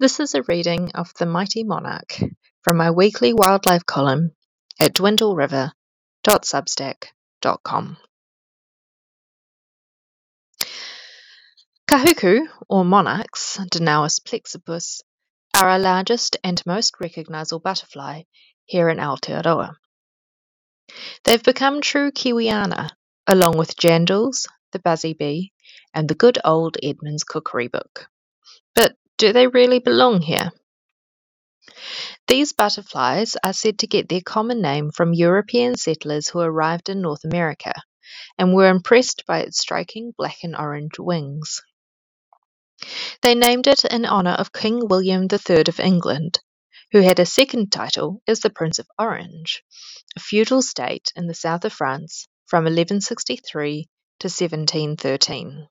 This is a reading of The Mighty Monarch from my weekly wildlife column at dwindleriver.substack.com. Kahuku, or monarchs, Danaus plexippus, are our largest and most recognizable butterfly here in Aotearoa. They've become true Kiwiana, along with jandals, the buzzy bee, and the good old Edmonds cookery book. Do they really belong here? These butterflies are said to get their common name from European settlers who arrived in North America and were impressed by its striking black and orange wings. They named it in honour of King William III of England, who had a second title as the Prince of Orange, a feudal state in the south of France from 1163 to 1713.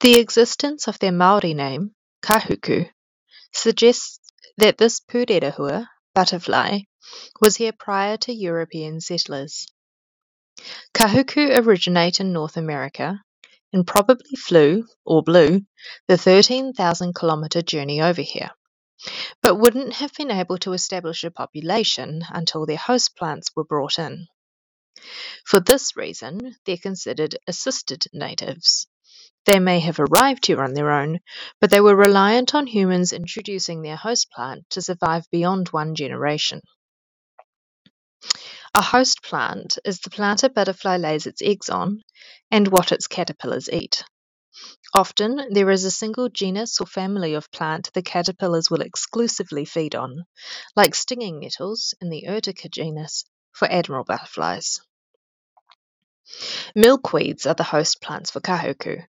The existence of their Maori name, kahuku, suggests that this pūrerehua butterfly was here prior to European settlers. Kahuku originate in North America and probably flew, or blew, the 13,000 kilometre journey over here, but wouldn't have been able to establish a population until their host plants were brought in. For this reason, they're considered assisted natives, they may have arrived here on their own, but they were reliant on humans introducing their host plant to survive beyond one generation. A host plant is the plant a butterfly lays its eggs on and what its caterpillars eat. Often, there is a single genus or family of plant the caterpillars will exclusively feed on, like stinging nettles in the Urtica genus for admiral butterflies. Milkweeds are the host plants for kahuku,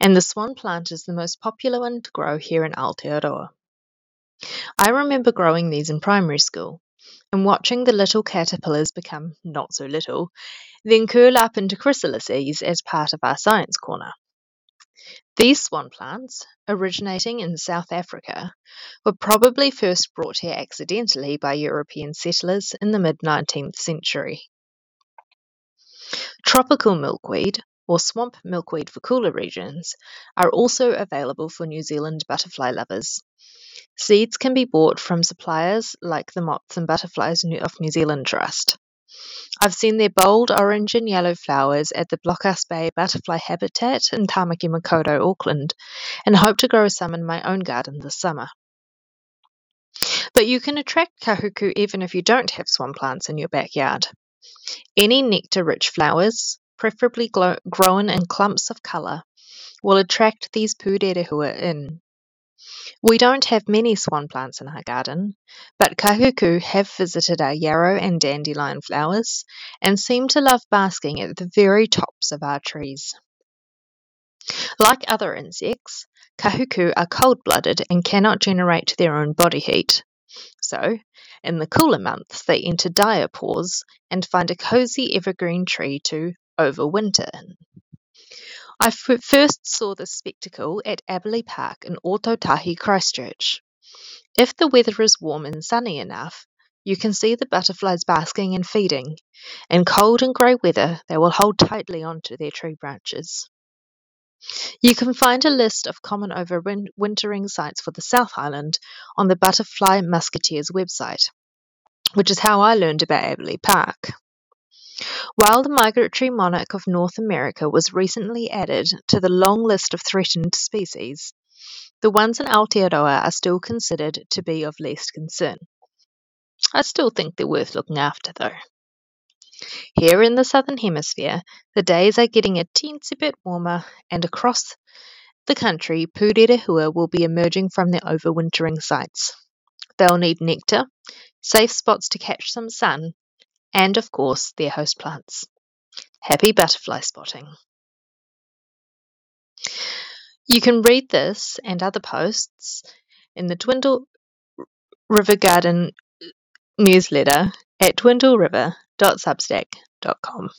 and the swan plant is the most popular one to grow here in Aotearoa. I remember growing these in primary school and watching the little caterpillars become not so little, then curl up into chrysalises as part of our science corner. These swan plants, originating in South Africa, were probably first brought here accidentally by European settlers in the mid 19th century. Tropical milkweed, or swamp milkweed for cooler regions, are also available for New Zealand butterfly lovers. Seeds can be bought from suppliers like the Moths and Butterflies of New Zealand Trust. I've seen their bold orange and yellow flowers at the Blockhouse Bay Butterfly Habitat in Tamaki Makaurau, Auckland, and hope to grow some in my own garden this summer. But you can attract kahuku even if you don't have swan plants in your backyard. Any nectar rich flowers, preferably grown in clumps of colour, will attract these pūrerehua in. We don't have many swan plants in our garden, but kahuku have visited our yarrow and dandelion flowers and seem to love basking at the very tops of our trees. Like other insects, kahuku are cold blooded and cannot generate their own body heat. So, in the cooler months, they enter diapause and find a cozy evergreen tree to overwinter in. I first saw this spectacle at Abberley Park in Ōtautahi, Christchurch. If the weather is warm and sunny enough, you can see the butterflies basking and feeding. In cold and grey weather, they will hold tightly onto their tree branches. You can find a list of common overwintering sites for the South Island on the Butterfly Musketeers website, which is how I learned about Abberley Park. While the migratory monarch of North America was recently added to the long list of threatened species, the ones in Aotearoa are still considered to be of least concern. I still think they're worth looking after, though. Here in the southern hemisphere, the days are getting a teensy bit warmer, and across the country, pūrerehua will be emerging from their overwintering sites. They'll need nectar, safe spots to catch some sun, and of course their host plants. Happy butterfly spotting! You can read this and other posts in the Dwindle River Garden newsletter at dwindleriver.substack.com.